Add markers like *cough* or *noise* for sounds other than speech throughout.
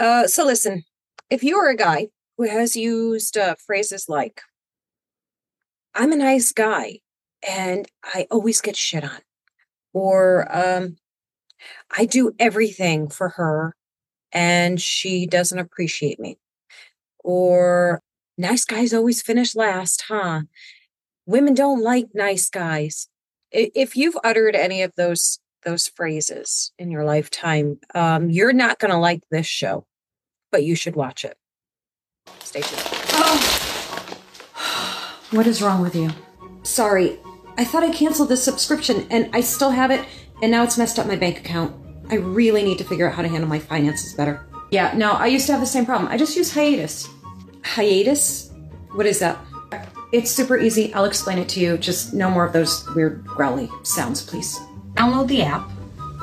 Uh, so listen, if you are a guy who has used uh, phrases like, I'm a nice guy and I always get shit on, or um, I do everything for her and she doesn't appreciate me, or nice guys always finish last, huh? Women don't like nice guys. If you've uttered any of those those phrases in your lifetime, um, you're not going to like this show, but you should watch it. Stay tuned. Oh. What is wrong with you? Sorry, I thought I canceled this subscription and I still have it, and now it's messed up my bank account. I really need to figure out how to handle my finances better. Yeah, no, I used to have the same problem. I just use hiatus. Hiatus? What is that? It's super easy. I'll explain it to you. Just no more of those weird growly sounds, please. Download the app.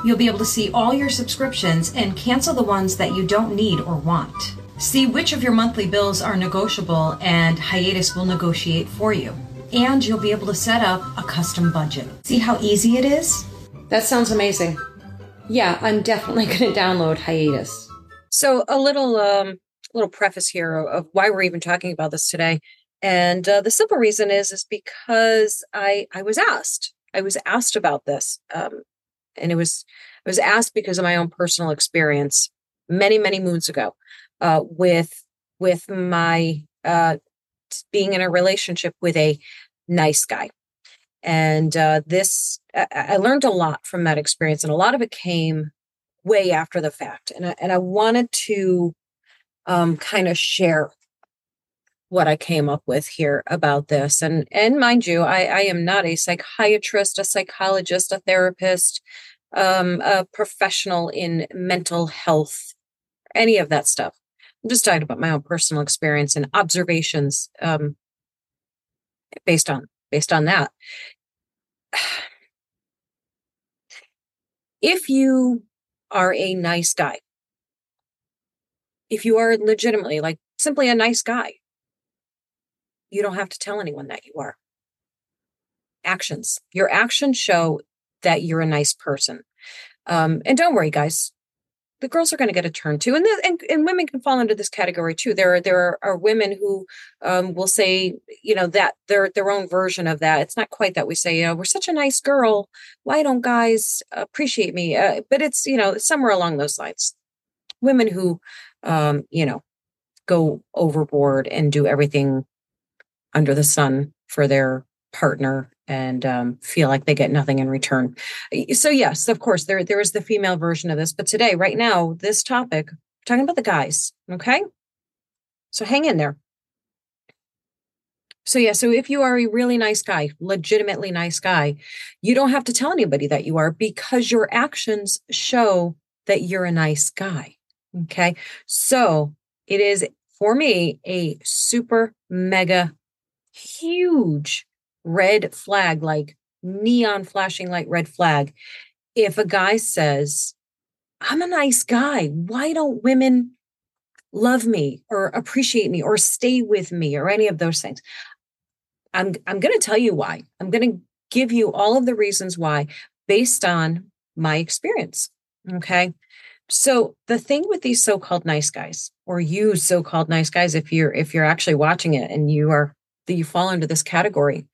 You'll be able to see all your subscriptions and cancel the ones that you don't need or want. See which of your monthly bills are negotiable, and Hiatus will negotiate for you. And you'll be able to set up a custom budget. See how easy it is? That sounds amazing. Yeah, I'm definitely *laughs* going to download Hiatus. So a little um little preface here of why we're even talking about this today. And uh, the simple reason is is because I I was asked I was asked about this, um, and it was I was asked because of my own personal experience many many moons ago uh, with with my uh, being in a relationship with a nice guy, and uh, this I, I learned a lot from that experience, and a lot of it came way after the fact, and I, and I wanted to um, kind of share what I came up with here about this. And and mind you, I, I am not a psychiatrist, a psychologist, a therapist, um, a professional in mental health, any of that stuff. I'm just talking about my own personal experience and observations um, based on based on that. *sighs* If you are a nice guy, if you are legitimately like simply a nice guy, you don't have to tell anyone that you are. Actions. Your actions show that you're a nice person. Um, and don't worry, guys. The girls are going to get a turn too, and, the, and and women can fall into this category too. There are there are, are women who um, will say, you know, that their their own version of that. It's not quite that we say, you know, we're such a nice girl. Why don't guys appreciate me? Uh, but it's you know somewhere along those lines. Women who, um, you know, go overboard and do everything under the sun for their partner and um, feel like they get nothing in return. So yes, of course, there there is the female version of this, but today, right now, this topic, talking about the guys. Okay, so hang in there. So yeah, so if you are a really nice guy, legitimately nice guy, you don't have to tell anybody that you are because your actions show that you're a nice guy. Okay, so it is for me a super mega huge red flag, like neon flashing light red flag. If a guy says, I'm a nice guy, why don't women love me or appreciate me or stay with me or any of those things? I'm, I'm going to tell you why. I'm going to give you all of the reasons why based on my experience. Okay. So the thing with these so-called nice guys or you so-called nice guys, if you're, if you're actually watching it and you are that you fall into this category.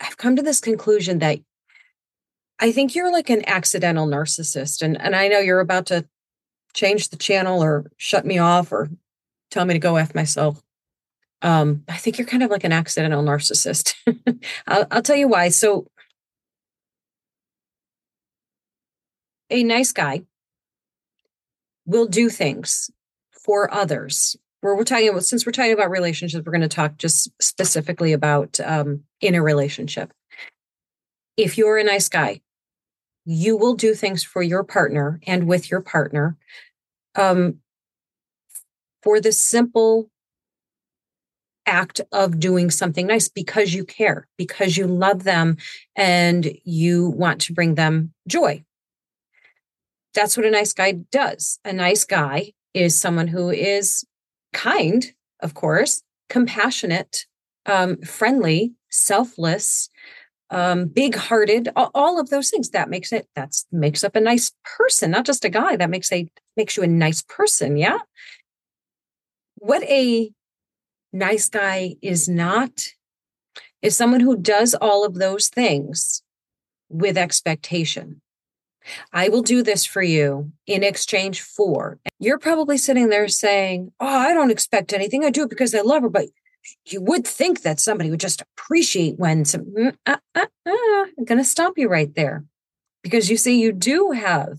I've come to this conclusion that I think you're like an accidental narcissist. And, and I know you're about to change the channel or shut me off or tell me to go F myself. Um, I think you're kind of like an accidental narcissist. *laughs* I'll, I'll tell you why. So, a nice guy will do things for others we're, we're talking about since we're talking about relationships we're going to talk just specifically about um, in a relationship. If you're a nice guy you will do things for your partner and with your partner um, for the simple act of doing something nice because you care because you love them and you want to bring them joy. That's what a nice guy does. A nice guy is someone who is kind, of course, compassionate, um, friendly, selfless, um, big-hearted, all, all of those things. That makes it that's makes up a nice person, not just a guy. That makes a makes you a nice person. Yeah. What a nice guy is not is someone who does all of those things with expectation. I will do this for you in exchange for. You're probably sitting there saying, Oh, I don't expect anything. I do it because I love her. But you would think that somebody would just appreciate when some, mm, uh, uh, uh, I'm going to stop you right there because you see, you do have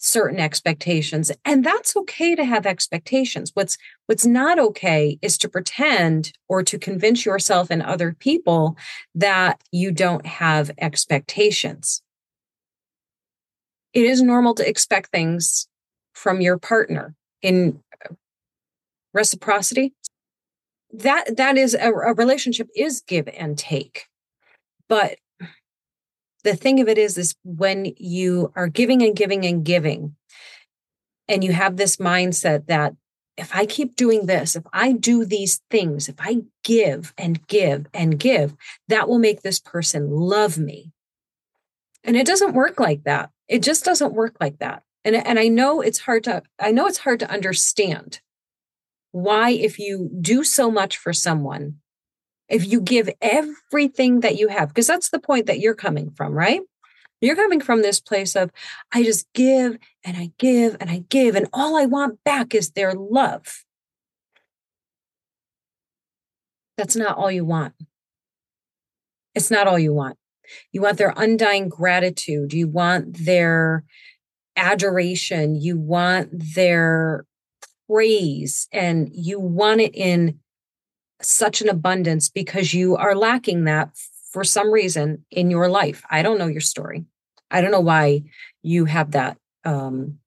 certain expectations and that's okay to have expectations what's what's not okay is to pretend or to convince yourself and other people that you don't have expectations it is normal to expect things from your partner in reciprocity. That that is a, a relationship is give and take. But the thing of it is is when you are giving and giving and giving and you have this mindset that if i keep doing this if i do these things if i give and give and give that will make this person love me. And it doesn't work like that it just doesn't work like that and and i know it's hard to i know it's hard to understand why if you do so much for someone if you give everything that you have, because that's the point that you're coming from, right? You're coming from this place of, I just give and I give and I give, and all I want back is their love. That's not all you want. It's not all you want. You want their undying gratitude. You want their adoration. You want their praise, and you want it in such an abundance because you are lacking that for some reason in your life. I don't know your story. I don't know why you have that um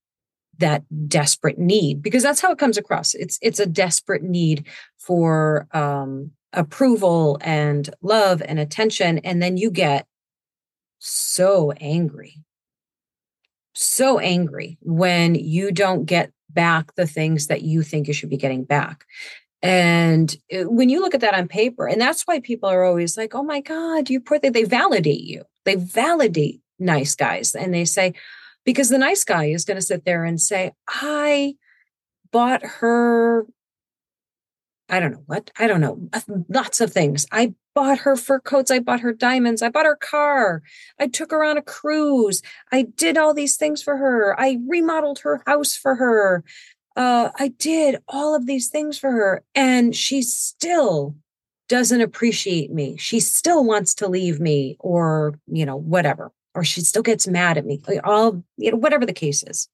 that desperate need because that's how it comes across. It's it's a desperate need for um approval and love and attention and then you get so angry. So angry when you don't get back the things that you think you should be getting back. And uh, when you look at that on paper, and that's why people are always like, oh my God, you poor thing. They validate you. They validate nice guys. And they say, because the nice guy is going to sit there and say, I bought her, I don't know what, I don't know, lots of things. I bought her fur coats. I bought her diamonds. I bought her car. I took her on a cruise. I did all these things for her. I remodeled her house for her uh, I did all of these things for her, and she still doesn't appreciate me. She still wants to leave me, or you know, whatever, or she still gets mad at me. All you know, whatever the case is.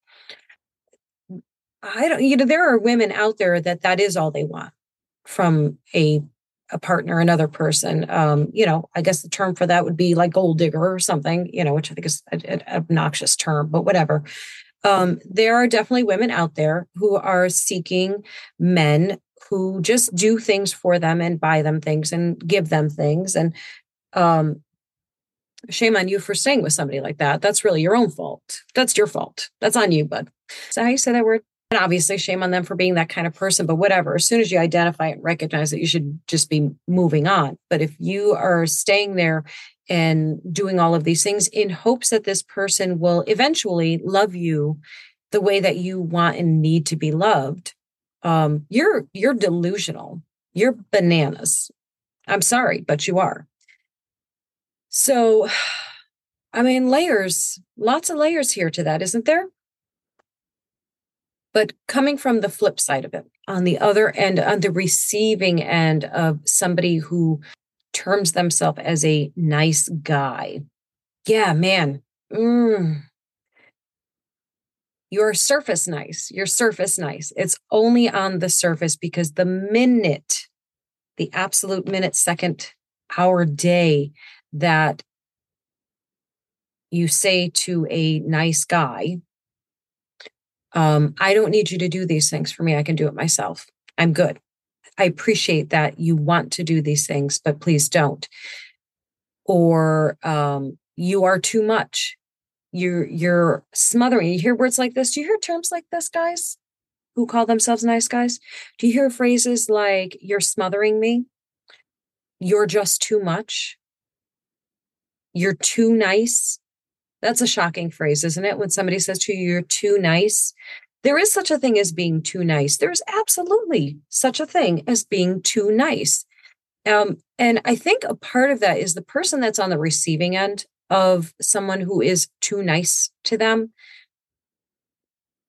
I don't. You know, there are women out there that that is all they want from a a partner, another person. Um, you know, I guess the term for that would be like gold digger or something. You know, which I think is an obnoxious term, but whatever um, there are definitely women out there who are seeking men who just do things for them and buy them things and give them things. And um, shame on you for staying with somebody like that. That's really your own fault. That's your fault. That's on you, bud. So how you say that word? And obviously, shame on them for being that kind of person, but whatever. As soon as you identify and recognize that, you should just be moving on. But if you are staying there and doing all of these things in hopes that this person will eventually love you the way that you want and need to be loved um, you're you're delusional you're bananas i'm sorry but you are so *sighs* i mean layers lots of layers here to that isn't there but coming from the flip side of it on the other end on the receiving end of somebody who terms themselves as a nice guy. Yeah, man. Mm. You're surface nice. You're surface nice. It's only on the surface because the minute, the absolute minute, second, hour, day that you say to a nice guy, um, I don't need you to do these things for me. I can do it myself. I'm good. I appreciate that you want to do these things, but please don't. Or um, you are too much. You're you're smothering. You hear words like this. Do you hear terms like this, guys? Who call themselves nice guys? Do you hear phrases like "you're smothering me"? You're just too much. You're too nice. That's a shocking phrase, isn't it? When somebody says to you, "You're too nice," there is such a thing as being too nice. There's absolutely such a thing as being too nice. Um, and I think a part of that is the person that's on the receiving end of someone who is too nice to them.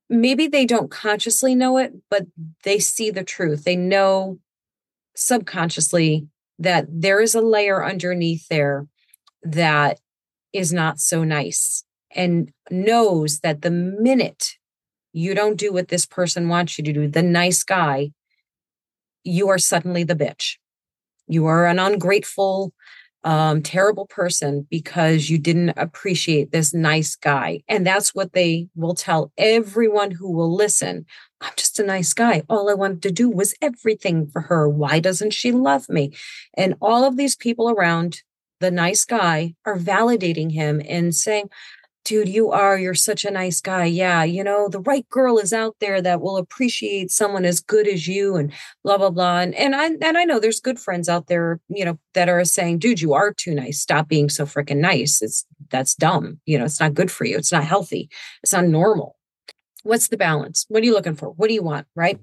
Maybe they don't consciously know it, but they see the truth. They know subconsciously that there is a layer underneath there that is not so nice and knows that the minute you don't do what this person wants you to do, the nice guy, you are suddenly the bitch. You are an ungrateful, um, terrible person because you didn't appreciate this nice guy. And that's what they will tell everyone who will listen. I'm just a nice guy. All I wanted to do was everything for her. Why doesn't she love me? And all of these people around the nice guy are validating him and saying, dude, you are, you're such a nice guy. Yeah, you know, the right girl is out there that will appreciate someone as good as you and blah, blah, blah. And, and I and I know there's good friends out there, you know, that are saying, dude, you are too nice. Stop being so freaking nice. It's that's dumb. You know, it's not good for you. It's not healthy. It's not normal. What's the balance? What are you looking for? What do you want? Right.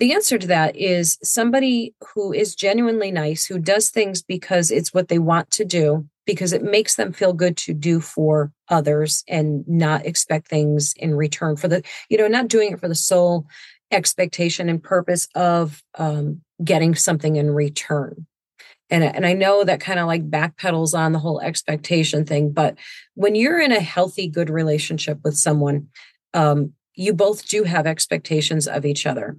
The answer to that is somebody who is genuinely nice, who does things because it's what they want to do, because it makes them feel good to do for others and not expect things in return for the, you know, not doing it for the sole expectation and purpose of um, getting something in return. And, and I know that kind of like backpedals on the whole expectation thing, but when you're in a healthy, good relationship with someone, um, you both do have expectations of each other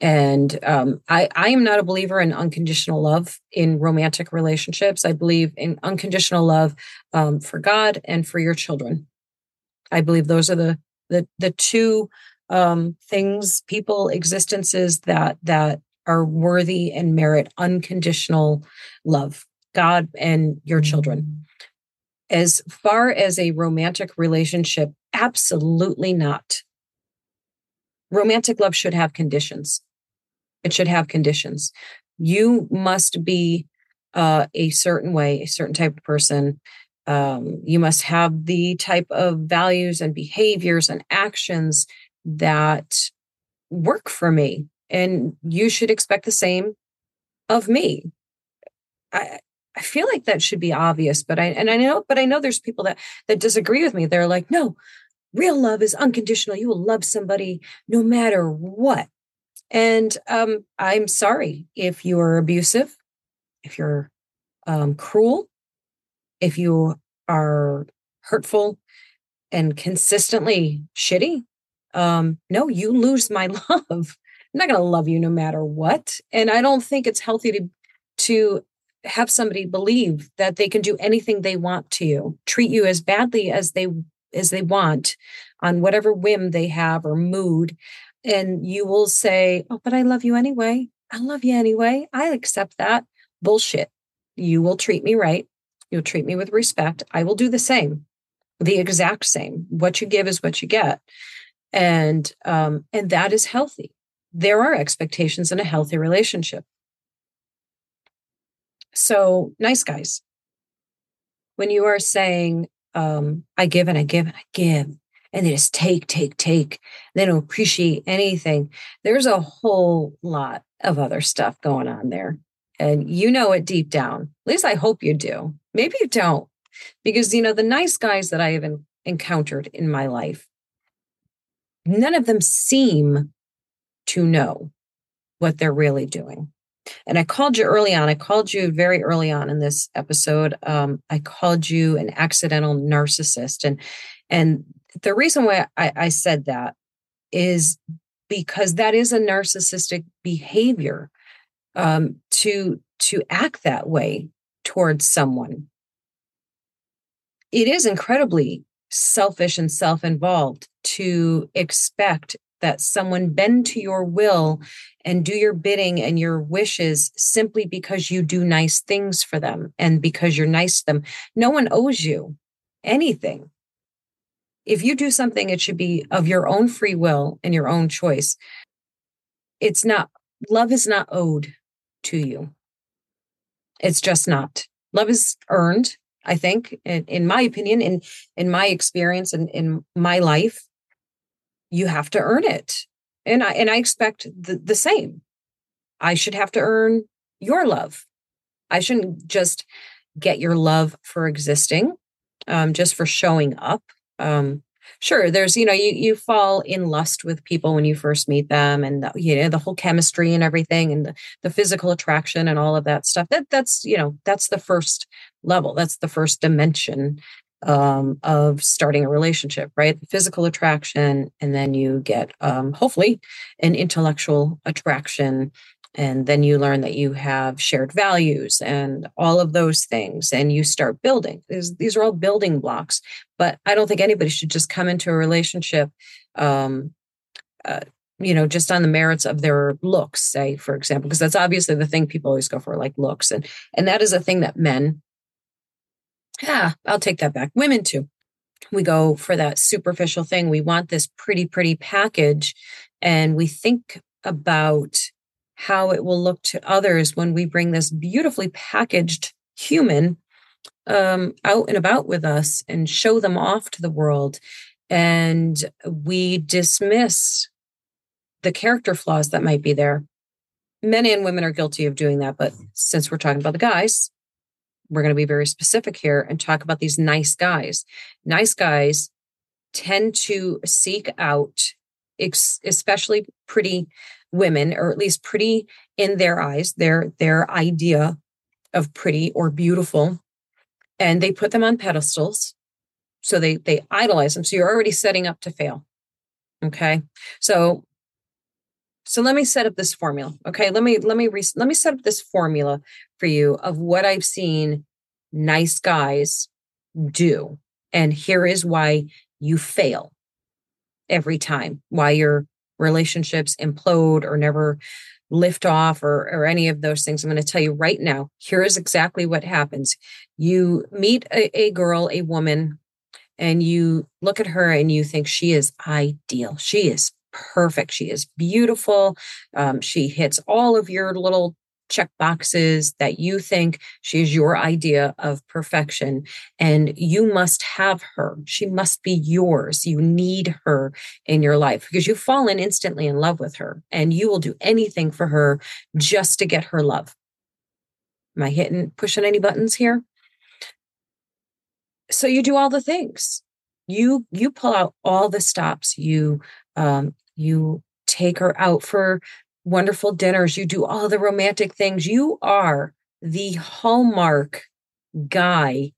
and um, I, I am not a believer in unconditional love in romantic relationships. I believe in unconditional love um, for God and for your children. I believe those are the the the two um, things, people, existences that that are worthy and merit unconditional love. God and your children. As far as a romantic relationship, absolutely not. Romantic love should have conditions it should have conditions. You must be uh, a certain way, a certain type of person. Um, you must have the type of values and behaviors and actions that work for me. And you should expect the same of me. I, I feel like that should be obvious, but I and I know, but I know there's people that that disagree with me. They're like, no, real love is unconditional. You will love somebody no matter what. And um, I'm sorry if you're abusive, if you're um, cruel, if you are hurtful and consistently shitty. Um, no, you lose my *laughs* love. I'm not going to love you no matter what. And I don't think it's healthy to to have somebody believe that they can do anything they want to you, treat you as badly as they as they want on whatever whim they have or mood and you will say, Oh, but I love you anyway. I love you anyway. I accept that. Bullshit. You will treat me right. You'll treat me with respect. I will do the same, the exact same. What you give is what you get. And um, and that is healthy. There are expectations in a healthy relationship. So nice guys. When you are saying, um, I give and I give and I give, and they just take, take, take. They don't appreciate anything. There's a whole lot of other stuff going on there. And you know it deep down. At least I hope you do. Maybe you don't. Because, you know, the nice guys that I have encountered in my life, none of them seem to know what they're really doing. And I called you early on. I called you very early on in this episode. Um, I called you an accidental narcissist, and and the reason why I, I said that is because that is a narcissistic behavior um, to to act that way towards someone. It is incredibly selfish and self-involved to expect that someone bend to your will and do your bidding and your wishes simply because you do nice things for them and because you're nice to them. No one owes you anything if you do something, it should be of your own free will and your own choice. It's not, love is not owed to you. It's just not. Love is earned, I think, in, in my opinion, in, in my experience and in, in my life. You have to earn it. And I and I expect the, the same. I should have to earn your love. I shouldn't just get your love for existing, um, just for showing up. Um, sure, there's you know you you fall in lust with people when you first meet them, and the, you know the whole chemistry and everything, and the, the physical attraction and all of that stuff. That that's you know that's the first level. That's the first dimension um, of starting a relationship, right? Physical attraction, and then you get um, hopefully an intellectual attraction. And then you learn that you have shared values and all of those things, and you start building. These, these are all building blocks. But I don't think anybody should just come into a relationship, um, uh, you know, just on the merits of their looks, say, for example, because that's obviously the thing people always go for, like looks, and and that is a thing that men yeah, I'll take that back. Women too. We go for that superficial thing. We want this pretty, pretty package. And we think about how it will look to others when we bring this beautifully packaged human um, out and about with us and show them off to the world. And we dismiss the character flaws that might be there. Men and women are guilty of doing that. But since we're talking about the guys, we're going to be very specific here and talk about these nice guys. Nice guys tend to seek out, especially pretty women, or at least pretty in their eyes, their their idea of pretty or beautiful, and they put them on pedestals. So they they idolize them. So you're already setting up to fail. Okay, so so let me set up this formula. Okay, let me let me re- let me set up this formula for you of what I've seen nice guys do. And here is why you fail every time, why your relationships implode or never lift off or, or any of those things. I'm going to tell you right now. Here is exactly what happens. You meet a, a girl, a woman, and you look at her and you think she is ideal. She is perfect. She is beautiful. Um, she hits all of your little check boxes that you think she is your idea of perfection and you must have her. She must be yours. You need her in your life because you've fallen instantly in love with her and you will do anything for her just to get her love. Am i hitting pushing any buttons here? So you do all the things. You you pull out all the stops. You um you take her out for wonderful dinners. You do all the romantic things. You are the Hallmark guy,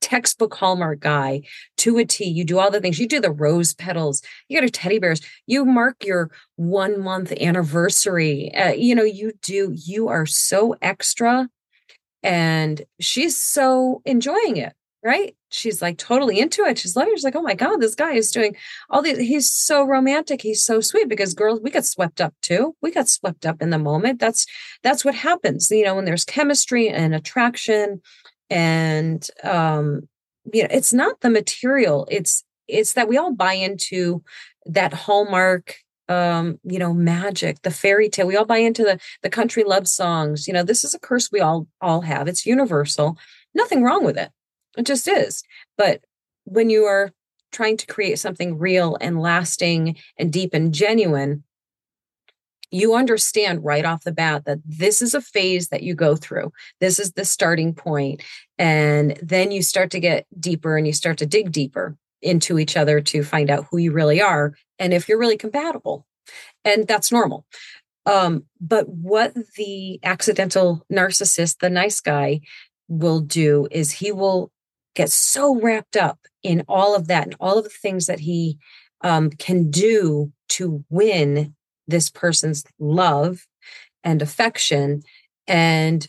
textbook Hallmark guy to a T. You do all the things. You do the rose petals. You got your teddy bears. You mark your one month anniversary. Uh, you know, you do, you are so extra. And she's so enjoying it right? She's like totally into it. She's loving. She's like, oh my god, this guy is doing all these. He's so romantic. He's so sweet. Because girls, we get swept up too. We got swept up in the moment. That's that's what happens. You know, when there's chemistry and attraction, and um, you know, it's not the material. It's it's that we all buy into that hallmark um, you know, magic, the fairy tale. We all buy into the the country love songs. You know, this is a curse we all all have. It's universal. Nothing wrong with it. It just is. But when you are trying to create something real and lasting and deep and genuine, you understand right off the bat that this is a phase that you go through. This is the starting point. And then you start to get deeper and you start to dig deeper into each other to find out who you really are and if you're really compatible. And that's normal. Um, but what the accidental narcissist, the nice guy, will do is he will gets so wrapped up in all of that and all of the things that he um, can do to win this person's love and affection and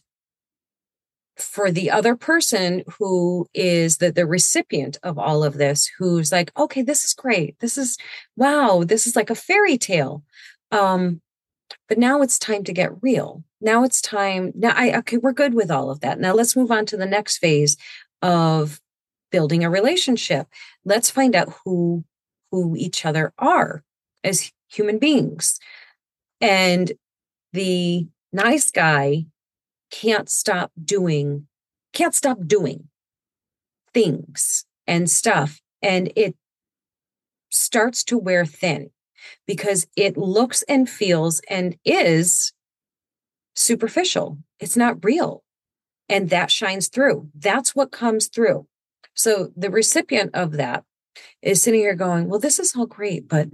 for the other person who is the, the recipient of all of this who's like okay this is great. This is wow this is like a fairy tale. Um but now it's time to get real. Now it's time now i okay we're good with all of that. Now let's move on to the next phase of building a relationship. Let's find out who who each other are as human beings. And the nice guy can't stop doing can't stop doing things and stuff and it starts to wear thin because it looks and feels and is superficial. It's not real. And that shines through. That's what comes through. So the recipient of that is sitting here going, well, this is all great, but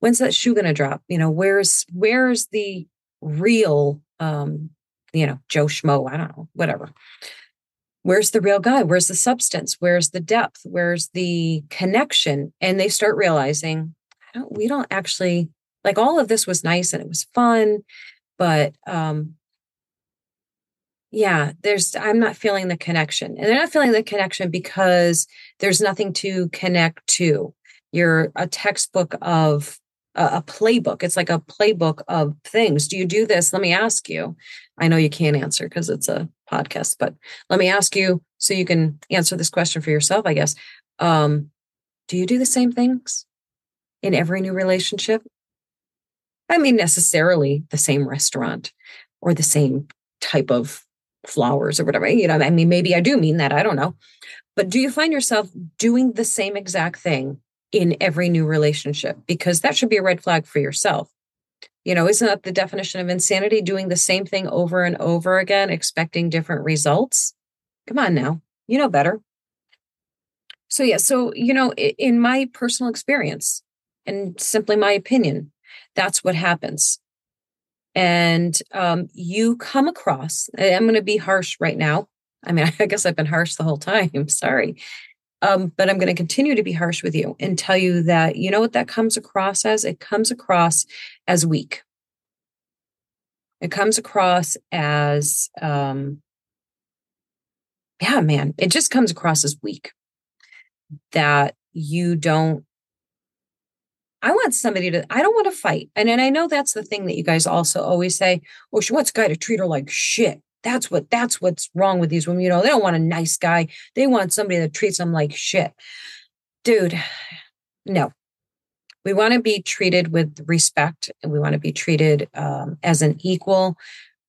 when's that shoe going to drop? You know, where's, where's the real, um, you know, Joe Schmo, I don't know, whatever. Where's the real guy? Where's the substance? Where's the depth? Where's the connection? And they start realizing, don't, we don't actually like all of this was nice and it was fun, but um, yeah, there's I'm not feeling the connection. And they're not feeling the connection because there's nothing to connect to. You're a textbook of a, playbook. It's like a playbook of things. Do you do this? Let me ask you. I know you can't answer because it's a podcast, but let me ask you so you can answer this question for yourself, I guess. Um, do you do the same things in every new relationship? I mean, necessarily the same restaurant or the same type of flowers or whatever. You know, I mean, maybe I do mean that. I don't know. But do you find yourself doing the same exact thing in every new relationship? Because that should be a red flag for yourself. You know, isn't that the definition of insanity? Doing the same thing over and over again, expecting different results? Come on now. You know better. So, yeah. So, you know, in my personal experience and simply my opinion, that's what happens and um, you come across i'm going to be harsh right now. I mean *laughs* i guess i've been harsh the whole time *laughs* sorry. Um, but i'm going to continue to be harsh with you and tell you that you know what that comes across as? It comes across as weak. It comes across as um, yeah man it just comes across as weak. That you don't I want somebody to, I don't want to fight. And, and I know that's the thing that you guys also always say, oh, she wants a guy to treat her like shit. That's what, that's what's wrong with these women. You know, they don't want a nice guy. They want somebody that treats them like shit. Dude, no. We want to be treated with respect and we want to be treated um, as an equal.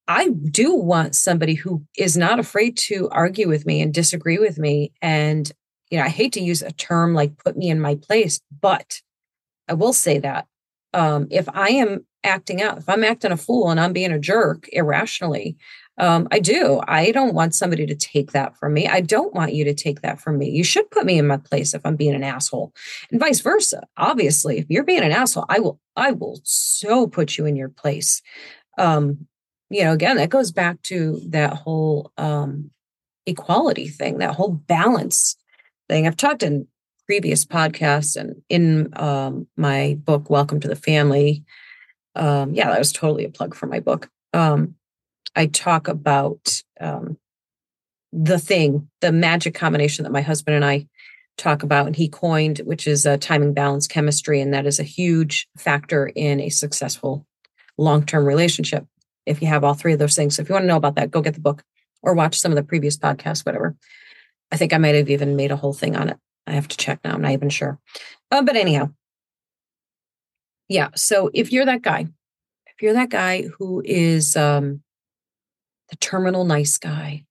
I do want somebody who is not afraid to argue with me and disagree with me. And, you know, I hate to use a term like put me in my place, but I will say that um, if I am acting out, if I'm acting a fool and I'm being a jerk irrationally, um, I do. I don't want somebody to take that from me. I don't want you to take that from me. You should put me in my place if I'm being an asshole, and vice versa. Obviously, if you're being an asshole, I will. I will so put you in your place. Um, you know, again, that goes back to that whole um, equality thing, that whole balance thing. I've talked in previous podcasts and in um, my book, Welcome to the Family. Um, yeah, that was totally a plug for my book. Um, I talk about um, the thing, the magic combination that my husband and I talk about, and he coined, which is a timing balance chemistry. And that is a huge factor in a successful long term relationship. If you have all three of those things. So if you want to know about that, go get the book or watch some of the previous podcasts, whatever. I think I might have even made a whole thing on it. I have to check now. I'm not even sure. Uh, but anyhow, yeah. So if you're that guy, if you're that guy who is um, the terminal nice guy,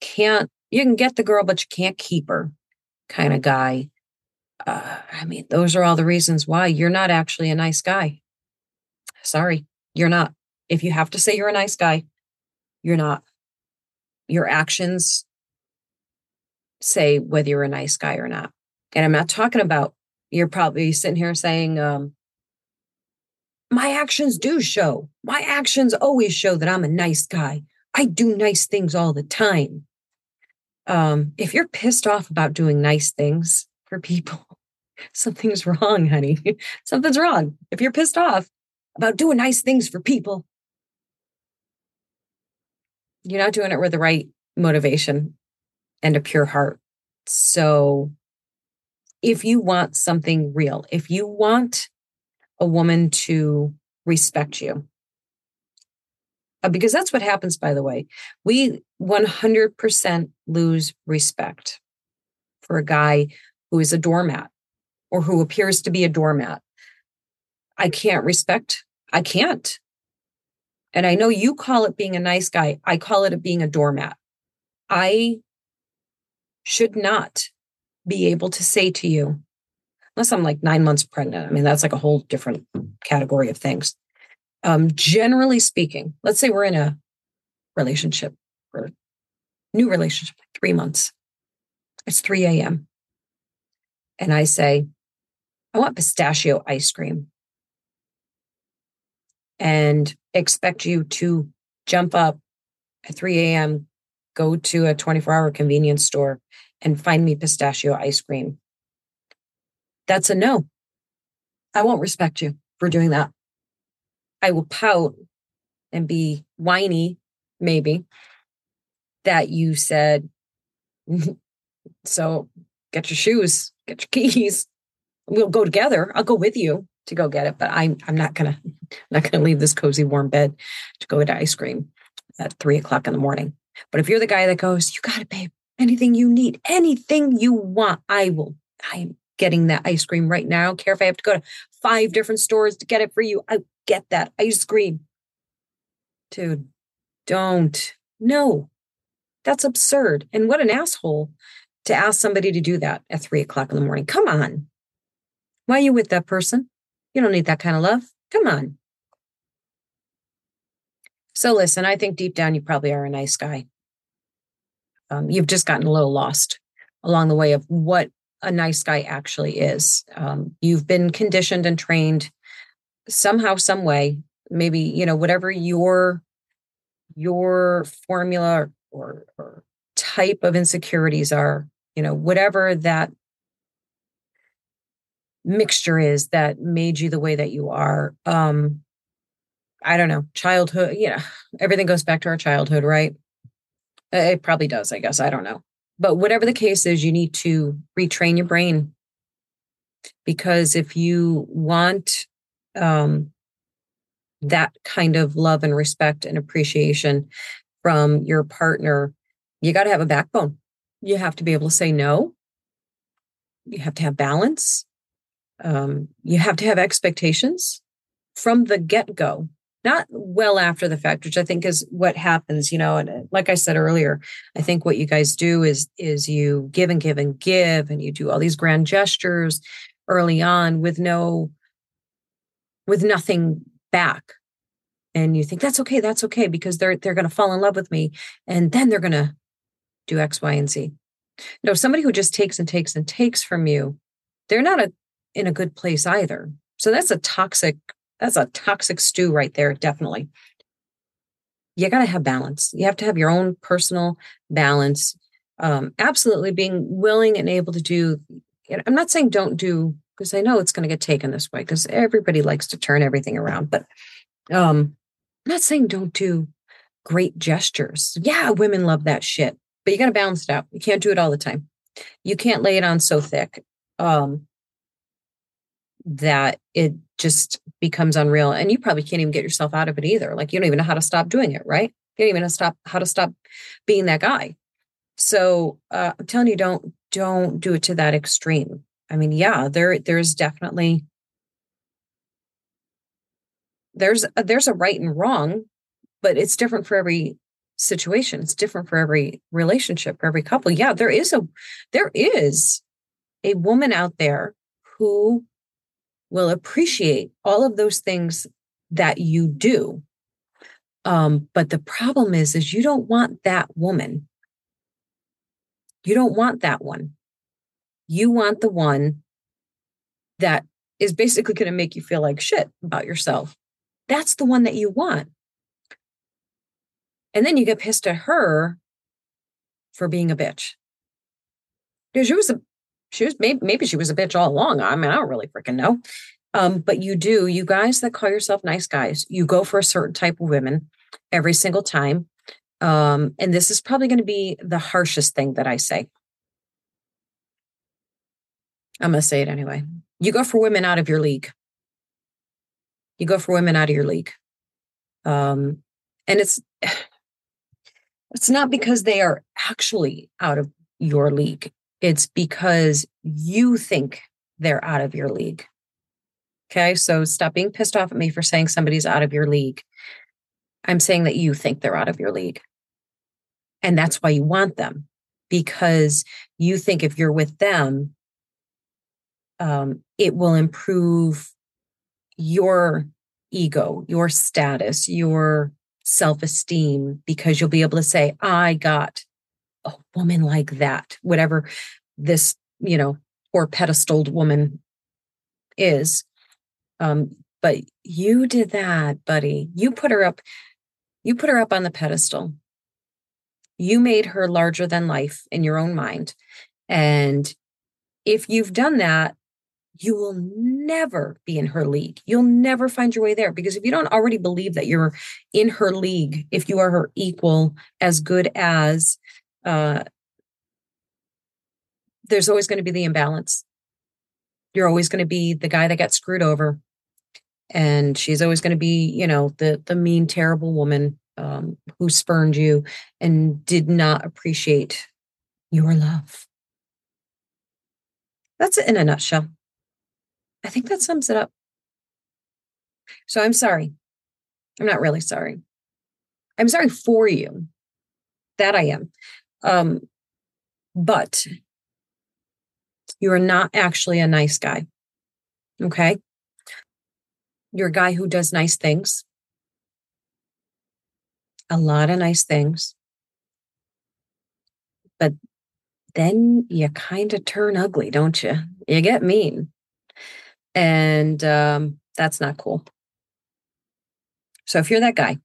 can't you can get the girl, but you can't keep her kind of guy. Uh, I mean, those are all the reasons why you're not actually a nice guy. Sorry, you're not. If you have to say you're a nice guy, you're not. Your actions say whether you're a nice guy or not. And I'm not talking about you're probably sitting here saying, um, my actions do show. My actions always show that I'm a nice guy. I do nice things all the time. Um, if you're pissed off about doing nice things for people, *laughs* something's wrong, honey. *laughs* Something's wrong. If you're pissed off about doing nice things for people, you're not doing it with the right motivation and a pure heart. So if you want something real, if you want a woman to respect you, uh, because that's what happens, by the way, we 100% lose respect for a guy who is a doormat or who appears to be a doormat. I can't respect, I can't. And I know you call it being a nice guy. I call it being a doormat. I should not be able to say to you, unless I'm like nine months pregnant. I mean, that's like a whole different category of things. Um, generally speaking, let's say we're in a relationship or new relationship, three months. It's 3 a.m. And I say, I want pistachio ice cream. And expect you to jump up at 3 a.m., go to a 24 hour convenience store and find me pistachio ice cream. That's a no. I won't respect you for doing that. I will pout and be whiny, maybe, that you said, *laughs* so get your shoes, get your keys. We'll go together. I'll go with you to go get it, but I'm I'm not gonna *laughs* not gonna leave this cozy warm bed to go get ice cream at three o'clock in the morning. But if you're the guy that goes, you got it, babe. Anything you need, anything you want, I will. I'm getting that ice cream right now. I don't care if I have to go to five different stores to get it for you. I get that ice cream. Dude, don't. No, that's absurd. And what an asshole to ask somebody to do that at three o'clock in the morning. Come on. Why are you with that person? You don't need that kind of love. Come on. So listen, I think deep down you probably are a nice guy. Um, you've just gotten a little lost along the way of what a nice guy actually is. Um, you've been conditioned and trained somehow, some way. Maybe you know whatever your your formula or, or type of insecurities are. You know whatever that mixture is that made you the way that you are. Um, I don't know, childhood, you know, everything goes back to our childhood, right? It probably does, I guess. I don't know. But whatever the case is, you need to retrain your brain. Because if you want um, that kind of love and respect and appreciation from your partner, you got to have a backbone. You have to be able to say no. You have to have balance. Um, you have to have expectations from the get go not well after the fact which i think is what happens you know and uh, like i said earlier i think what you guys do is is you give and give and give and you do all these grand gestures early on with no with nothing back. And you think that's okay that's okay because they're they're going to fall in love with me and then they're going to do x y and z. No somebody who just takes and takes and takes from you they're not a in a good place either. So that's a toxic that's a toxic stew right there, definitely. You got to have balance. You have to have your own personal balance. Um, absolutely being willing and able to do. I'm not saying don't do because I know it's going to get taken this way because everybody likes to turn everything around. But um, I'm not saying don't do great gestures. Yeah, women love that shit, but you got to balance it out. You can't do it all the time. You can't lay it on so thick. Um, that it just becomes unreal and you probably can't even get yourself out of it either like you don't even know how to stop doing it right? You don't even know stop how to stop being that guy. So uh, i'm telling you don't don't do it to that extreme. I mean yeah there there's definitely there's a, there's a right and wrong but it's different for every situation. It's different for every relationship for every couple. Yeah there is a there is a woman out there who will appreciate all of those things that you do. Um, but the problem is, is you don't want that woman. You don't want that one. You want the one that is basically going to make you feel like shit about yourself. That's the one that you want. And then you get pissed at her for being a bitch. Because she was a she was maybe maybe she was a bitch all along. I mean, I don't really freaking know. Um, but you do, you guys that call yourself nice guys, you go for a certain type of women every single time. Um, and this is probably going to be the harshest thing that I say. I'm going to say it anyway. You go for women out of your league. You go for women out of your league. Um, and it's *sighs* it's not because they are actually out of your league it's because you think they're out of your league. Okay. So stop being pissed off at me for saying somebody's out of your league. I'm saying that you think they're out of your league. And that's why you want them because you think if you're with them, um, it will improve your ego, your status, your self esteem, because you'll be able to say, I got a woman like that, whatever this, you know, poor pedestaled woman is. Um, but you did that, buddy. You put her up, you put her up on the pedestal. You made her larger than life in your own mind. And if you've done that, you will never be in her league. You'll never find your way there because if you don't already believe that you're in her league, if you are her equal, as good as, uh, there's always going to be the imbalance. You're always going to be the guy that got screwed over, and she's always going to be, you know, the the mean, terrible woman um, who spurned you and did not appreciate your love. That's it in a nutshell. I think that sums it up. So I'm sorry. I'm not really sorry. I'm sorry for you. That I am. Um, but you are not actually a nice guy. Okay. You're a guy who does nice things, a lot of nice things. But then you kind of turn ugly, don't you? You get mean and um, that's not cool. So if you're that guy,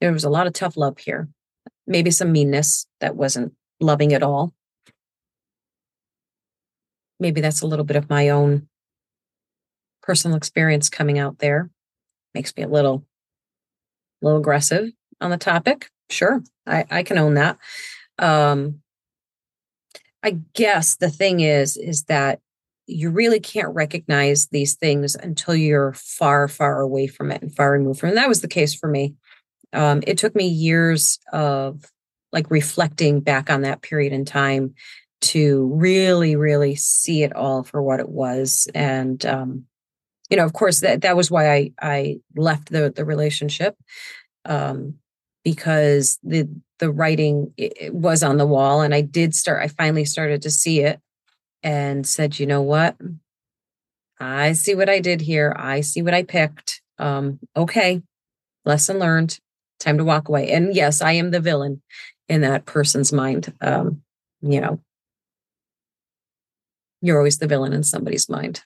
there was a lot of tough love here, maybe some meanness that wasn't loving at all. Maybe that's a little bit of my own personal experience coming out there. Makes me a little, little aggressive on the topic. Sure, I, I can own that. Um, I guess the thing is, is that you really can't recognize these things until you're far, far away from it and far removed from it. And that was the case for me. Um, it took me years of like reflecting back on that period in time to really, really see it all for what it was. And um, you know, of course, that that was why I I left the the relationship um, because the the writing was on the wall, and I did start. I finally started to see it and said, you know what? I see what I did here. I see what I picked. Um, okay, lesson learned. Time to walk away. And yes, I am the villain in that person's mind. Um, you know, you're always the villain in somebody's mind.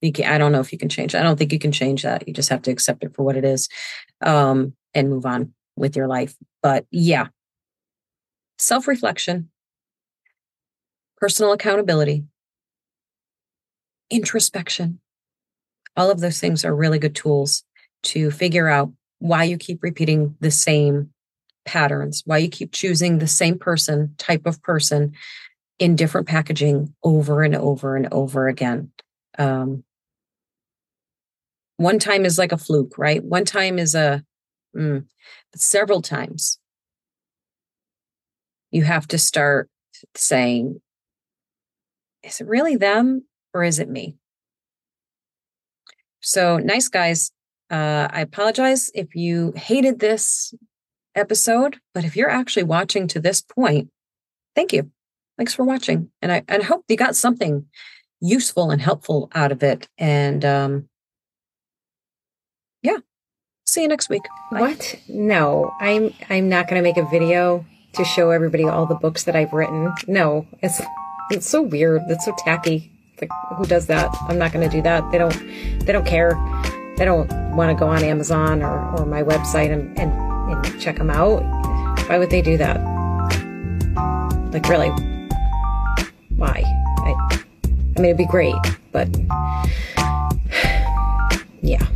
You can, I don't know if you can change. I don't think you can change that. You just have to accept it for what it is, um, and move on with your life. But yeah, self reflection personal accountability, introspection. All of those things are really good tools to figure out why you keep repeating the same patterns, why you keep choosing the same person, type of person in different packaging over and over and over again. Um, one time is like a fluke, right? One time is a, mm, several times you have to start saying, is it really them or is it me? So, nice guys, uh, I apologize if you hated this episode, but if you're actually watching to this point, thank you. Thanks for watching. And I, and hope you got something useful and helpful out of it. And um, yeah, see you next week. Bye. What? No, I'm I'm not going to make a video to show everybody all the books that I've written. No, it's it's so weird. It's so tacky. Like, who does that? I'm not going to do that. They don't. They don't care. They don't want to go on Amazon or, or my website and, and, and check them out. Why would they do that? Like, really? Why? I, I mean, it'd be great, but *sighs* yeah.